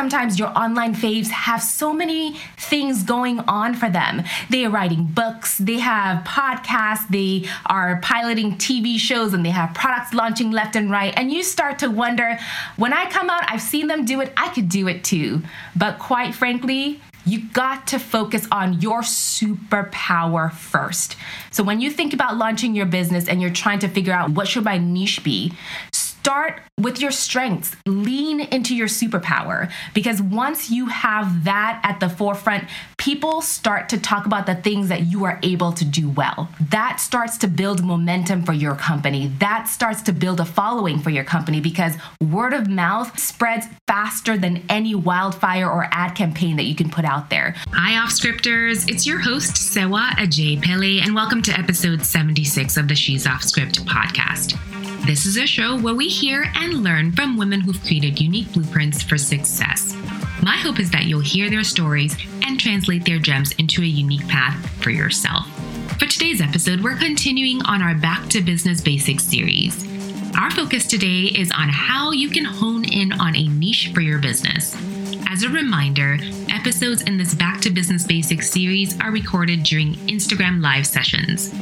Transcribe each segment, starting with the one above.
sometimes your online faves have so many things going on for them. They are writing books, they have podcasts, they are piloting TV shows, and they have products launching left and right. And you start to wonder when I come out, I've seen them do it, I could do it too. But quite frankly, you got to focus on your superpower first. So when you think about launching your business and you're trying to figure out what should my niche be, start with your strengths. Lean into your superpower because once you have that at the forefront, people start to talk about the things that you are able to do well. That starts to build momentum for your company. That starts to build a following for your company because word of mouth spreads faster than any wildfire or ad campaign that you can put out there. Hi, off scripters. It's your host, Sewa Ajayi-Pele, and welcome to episode 76 of the She's Off Script podcast. This is a show where we hear and learn from women who've created unique blueprints for success. My hope is that you'll hear their stories and translate their gems into a unique path for yourself. For today's episode, we're continuing on our Back to Business Basics series. Our focus today is on how you can hone in on a niche for your business. As a reminder, episodes in this Back to Business Basics series are recorded during Instagram live sessions.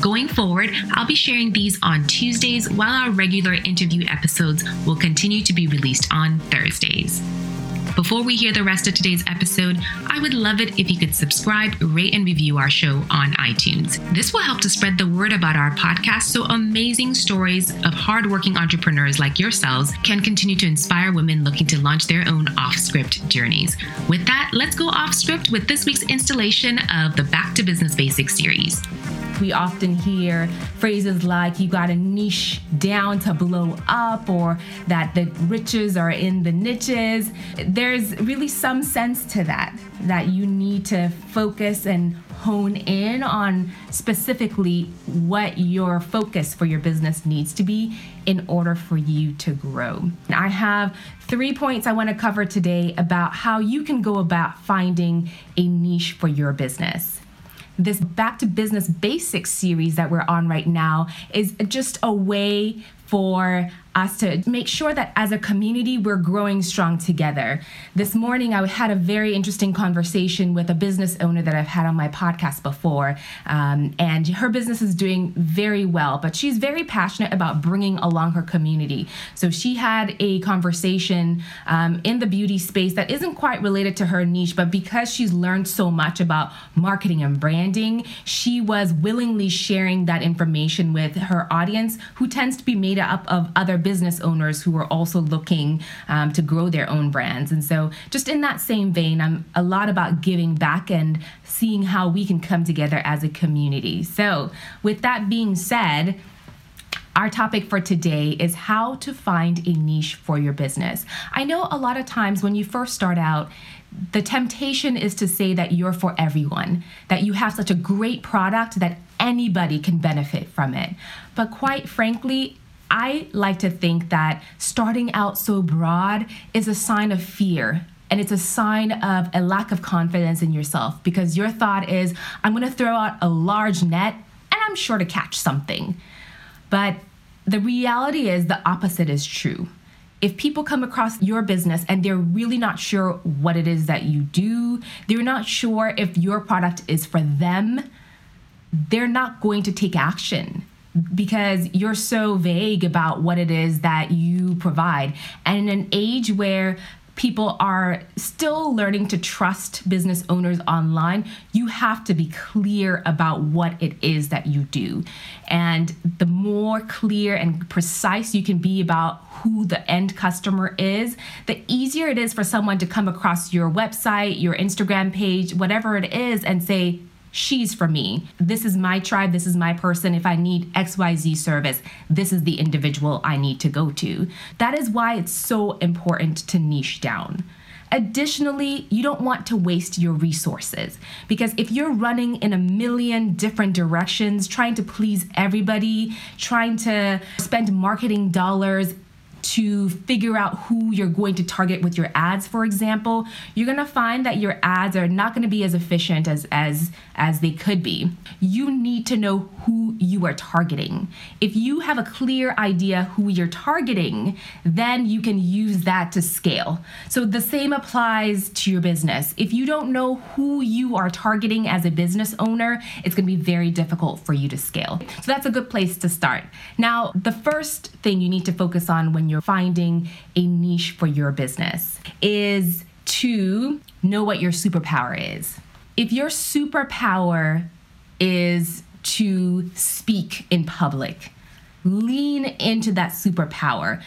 Going forward, I'll be sharing these on Tuesdays while our regular interview episodes will continue to be released on Thursdays. Before we hear the rest of today's episode, I would love it if you could subscribe, rate, and review our show on iTunes. This will help to spread the word about our podcast so amazing stories of hardworking entrepreneurs like yourselves can continue to inspire women looking to launch their own off script journeys. With that, let's go off script with this week's installation of the Back to Business Basics series we often hear phrases like you got a niche down to blow up or that the riches are in the niches. There's really some sense to that, that you need to focus and hone in on specifically what your focus for your business needs to be in order for you to grow. I have three points I want to cover today about how you can go about finding a niche for your business this Back to Business Basics series that we're on right now is just a way for us to make sure that as a community we're growing strong together. This morning I had a very interesting conversation with a business owner that I've had on my podcast before, um, and her business is doing very well, but she's very passionate about bringing along her community. So she had a conversation um, in the beauty space that isn't quite related to her niche, but because she's learned so much about marketing and branding, she was willingly sharing that information with her audience, who tends to be made up of other owners who are also looking um, to grow their own brands. And so, just in that same vein, I'm a lot about giving back and seeing how we can come together as a community. So, with that being said, our topic for today is how to find a niche for your business. I know a lot of times when you first start out, the temptation is to say that you're for everyone, that you have such a great product that anybody can benefit from it. But quite frankly, I like to think that starting out so broad is a sign of fear and it's a sign of a lack of confidence in yourself because your thought is, I'm to throw out a large net and I'm sure to catch something. But the reality is the opposite is true. If people come across your business and they're really not sure what it is that you do, they're not sure if your product is for them, they're not going to take action because you're so vague about what it is that you provide. And in an age where people are still learning to trust business owners online, you have to be clear about what it is that you do. And the more clear and precise you can be about who the end customer is, the easier it is for someone to come across your website, your Instagram page, whatever it is, and say, she's for me. This is my tribe. This is my person. If I need XYZ service, this is the individual I need to go to. That is why it's so important to niche down. Additionally, you don't want to waste your resources because if you're running in a million different directions, trying to please everybody, trying to spend marketing dollars to figure out who you're going to target with your ads for example you're going to find that your ads are not going to be as efficient as as as they could be. You need to know who you are targeting. If you have a clear idea who you're targeting then you can use that to scale. So the same applies to your business. If you don't know who you are targeting as a business owner it's going to be very difficult for you to scale. So that's a good place to start. Now the first thing you need to focus on when you're finding a niche for your business is to know what your superpower is. If your superpower is to speak in public, lean into that superpower.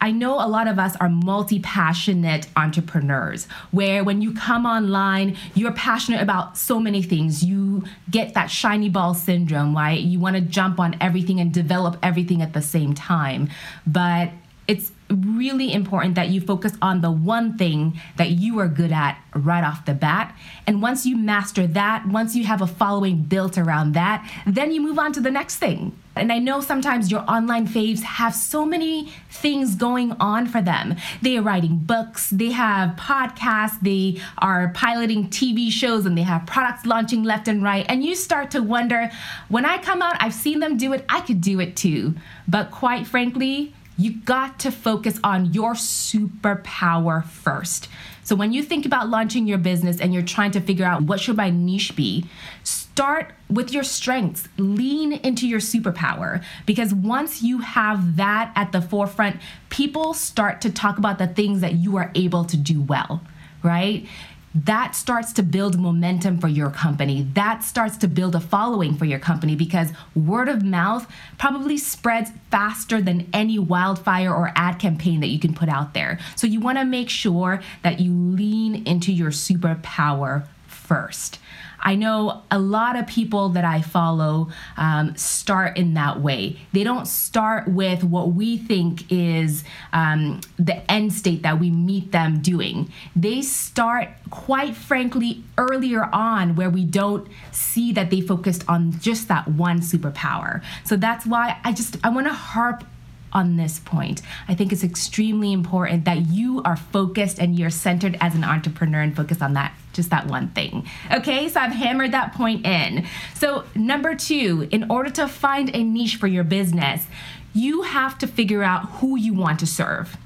I know a lot of us are multi passionate entrepreneurs where when you come online, you're passionate about so many things. You get that shiny ball syndrome, right? You want to jump on everything and develop everything at the same time. But it's really important that you focus on the one thing that you are good at right off the bat. And once you master that, once you have a following built around that, then you move on to the next thing. And I know sometimes your online faves have so many things going on for them. They are writing books, they have podcasts, they are piloting TV shows, and they have products launching left and right. And you start to wonder when I come out, I've seen them do it, I could do it too. But quite frankly, you got to focus on your superpower first. So when you think about launching your business and you're trying to figure out what should my niche be, start with your strengths. Lean into your superpower because once you have that at the forefront, people start to talk about the things that you are able to do well, right? That starts to build momentum for your company. That starts to build a following for your company because word of mouth probably spreads faster than any wildfire or ad campaign that you can put out there. So you want to make sure that you lean into your superpower first. I know a lot of people that I follow um, start in that way. They don't start with what we think is um, the end state that we meet them doing. They start, quite frankly, earlier on where we don't see that they focused on just that one superpower. So that's why I just I want to harp on this point. I think it's extremely important that you are focused and you're centered as an entrepreneur and focused on that just that one thing. Okay, so I've hammered that point in. So, number two, in order to find a niche for your business, you have to figure out who you want to serve.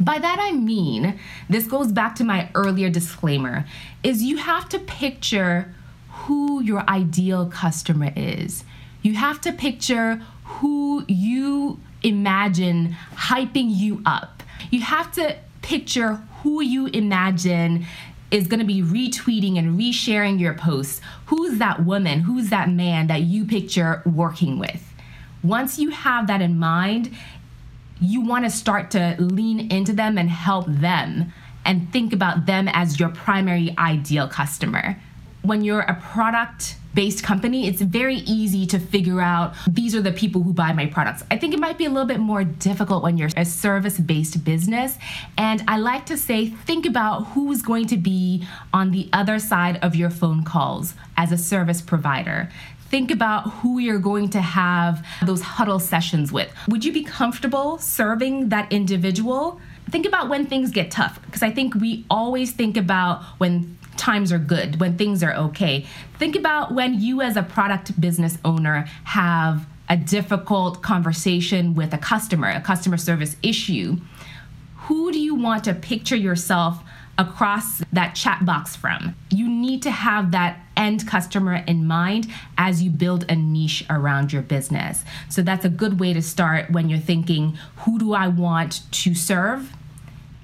By that I mean, this goes back to my earlier disclaimer, is you have to picture who your ideal customer is. You have to picture who you imagine hyping you up. You have to picture who you imagine is going to be retweeting and resharing your posts. Who's that woman? Who's that man that you picture working with? Once you have that in mind, you want to start to lean into them and help them and think about them as your primary ideal customer. When you're a product based company, it's very easy to figure out these are the people who buy my products. I think it might be a little bit more difficult when you're a service based business. And I like to say, think about who's going to be on the other side of your phone calls as a service provider think about who you're going to have those huddle sessions with. Would you be comfortable serving that individual? Think about when things get tough, because I think we always think about when times are good, when things are okay. Think about when you, as a product business owner, have a difficult conversation with a customer, a customer service issue. Who do you want to picture yourself across that chat box from? You need to have that end customer in mind as you build a niche around your business. So that's a good way to start when you're thinking, who do I want to serve?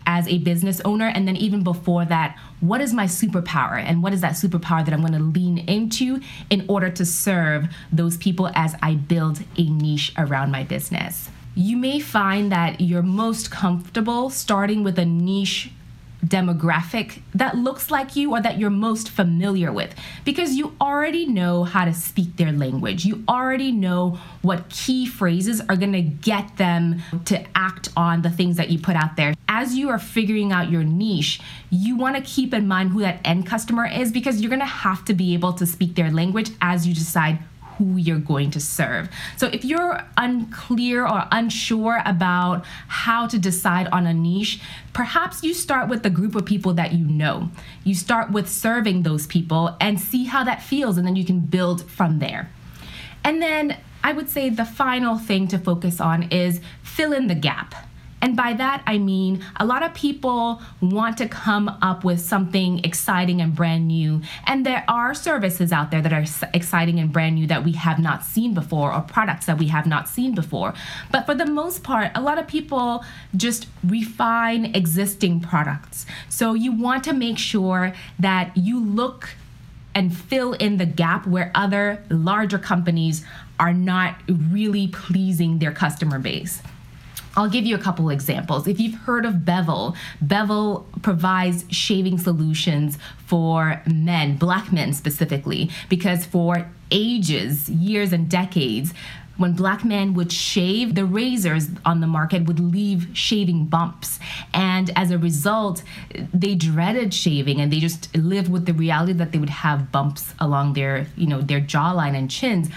As a business owner. And then even before that, what is my superpower? And what is that superpower that I'm going to lean into in order to serve those people as I build a niche around my business? You may find that you're most comfortable starting with a niche demographic that looks like you or that you're most familiar with because you already know how to speak their language. You already know what key phrases are going to get them to act on the things that you put out there. As you are figuring out your niche, you want to keep in mind who that end customer is because you're going to have to be able to speak their language as you decide who you're going to serve. So if you're unclear or unsure about how to decide on a niche, perhaps you start with the group of people that you know. You start with serving those people and see how that feels, and then you can build from there. And then I would say the final thing to focus on is fill in the gap. And by that, I mean a lot of people want to come up with something exciting and brand new. And there are services out there that are exciting and brand new that we have not seen before, or products that we have not seen before. But for the most part, a lot of people just refine existing products. So you want to make sure that you look and fill in the gap where other larger companies are not really pleasing their customer base. I'll give you a couple examples. If you've heard of Bevel, Bevel provides shaving solutions for men, black men specifically, because for ages, years, and decades, when black men would shave, the razors on the market would leave shaving bumps. And as a result, they dreaded shaving and they just lived with the reality that they would have bumps along their, you know, their jawline and chins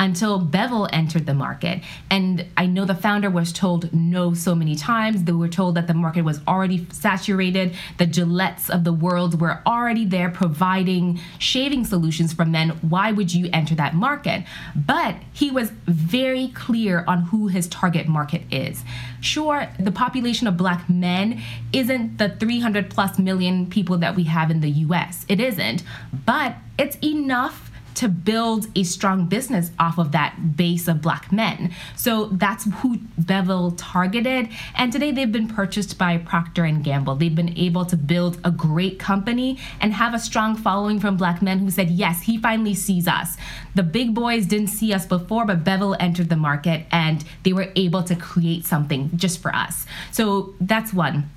until Bevel entered the market. And I know the founder was told no so many times. They were told that the market was already saturated. The Gillettes of the world were already there providing shaving solutions for men. Why would you enter that market? But he was very clear on who his target market is. Sure, the population of black men isn't the 300 plus million people that we have in the US. It isn't. But it's enough to build a strong business off of that base of black men. So that's who Bevel targeted and today they've been purchased by Procter and Gamble. They've been able to build a great company and have a strong following from black men who said, "Yes, he finally sees us." The big boys didn't see us before, but Bevel entered the market and they were able to create something just for us. So that's one.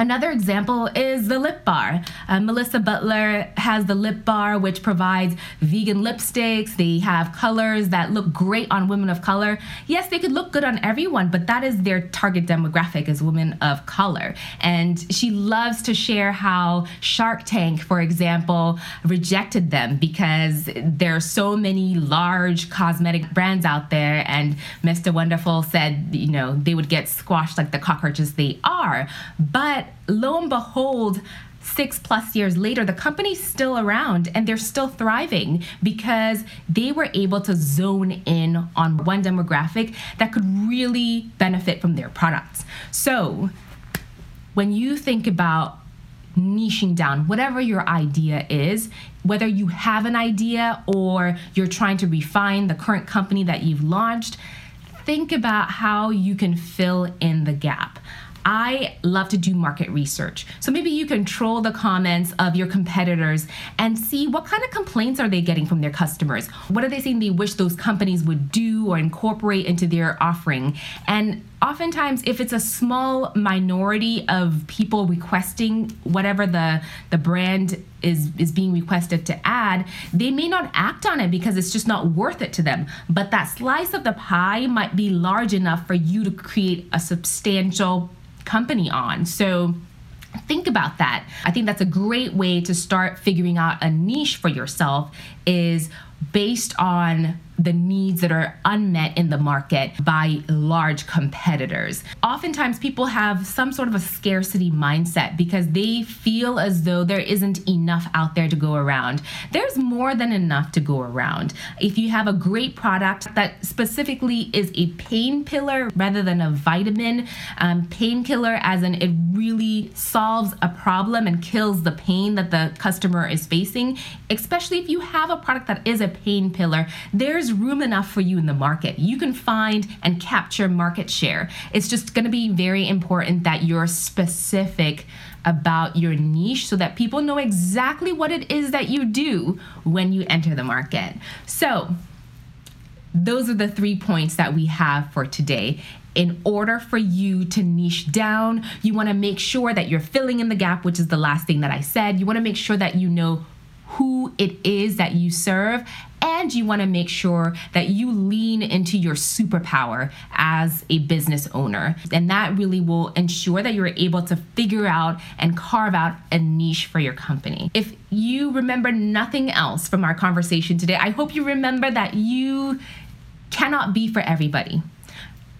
Another example is the lip bar. Uh, Melissa Butler has the lip bar, which provides vegan lipsticks. They have colors that look great on women of color. Yes, they could look good on everyone, but that is their target demographic is women of color. And she loves to share how Shark Tank, for example, rejected them because there are so many large cosmetic brands out there. And Mr. Wonderful said, you know, they would get squashed like the cockroaches they are. But lo and behold, six plus years later, the company's still around and they're still thriving because they were able to zone in on one demographic that could really benefit from their products. So, when you think about niching down, whatever your idea is, whether you have an idea or you're trying to refine the current company that you've launched, think about how you can fill in the gap. I love to do market research. So maybe you control the comments of your competitors and see what kind of complaints are they getting from their customers. What are they saying they wish those companies would do or incorporate into their offering? And oftentimes if it's a small minority of people requesting whatever the the brand is is being requested to add they may not act on it because it's just not worth it to them but that slice of the pie might be large enough for you to create a substantial company on. So think about that. I think that's a great way to start figuring out a niche for yourself is based on the needs that are unmet in the market by large competitors. Oftentimes, people have some sort of a scarcity mindset because they feel as though there isn't enough out there to go around. There's more than enough to go around. If you have a great product that specifically is a pain pillar rather than a vitamin, um, painkiller, as in it really solves a problem and kills the pain that the customer is facing, especially if you have a product that is a pain pillar, there's room enough for you in the market. You can find and capture market share. It's just going to be very important that you're specific about your niche so that people know exactly what it is that you do when you enter the market. So, those are the three points that we have for today. In order for you to niche down, you want to make sure that you're filling in the gap, which is the last thing that I said. You want to make sure that you know who it is that you serve and you want to make sure that you lean into your superpower as a business owner. And that really will ensure that you're able to figure out and carve out a niche for your company. If you remember nothing else from our conversation today, I hope you remember that you cannot be for everybody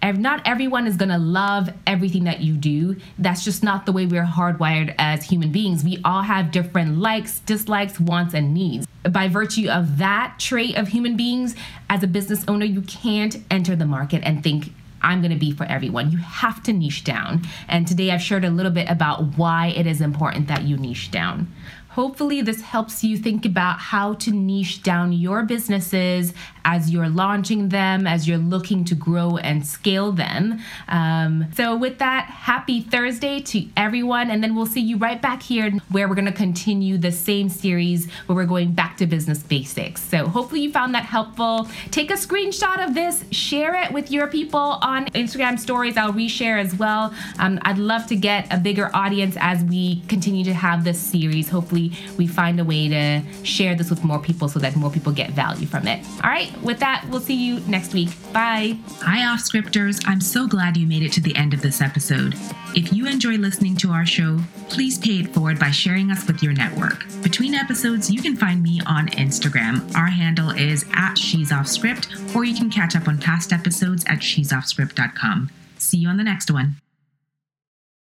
not everyone is going to love everything that you do. That's just not the way we're hardwired as human beings. We all have different likes, dislikes, wants, and needs. By virtue of that trait of human beings, as a business owner, you can't enter the market and think, I'm going to be for everyone. You have to niche down. And today I've shared a little bit about why it is important that you niche down. Hopefully, this helps you think about how to niche down your businesses as you're launching them, as you're looking to grow and scale them. Um, so, with that, happy Thursday to everyone. And then we'll see you right back here where we're going to continue the same series where we're going back to business basics. So, hopefully, you found that helpful. Take a screenshot of this, share it with your people on Instagram stories. I'll reshare as well. Um, I'd love to get a bigger audience as we continue to have this series. Hopefully, we find a way to share this with more people so that more people get value from it. All with that, we'll see you next week. Bye. Hi, off scripters. I'm so glad you made it to the end of this episode. If you enjoy listening to our show, please pay it forward by sharing us with your network. Between episodes, you can find me on Instagram. Our handle is at She's Off Script, or you can catch up on past episodes at she'soffscript.com. See you on the next one.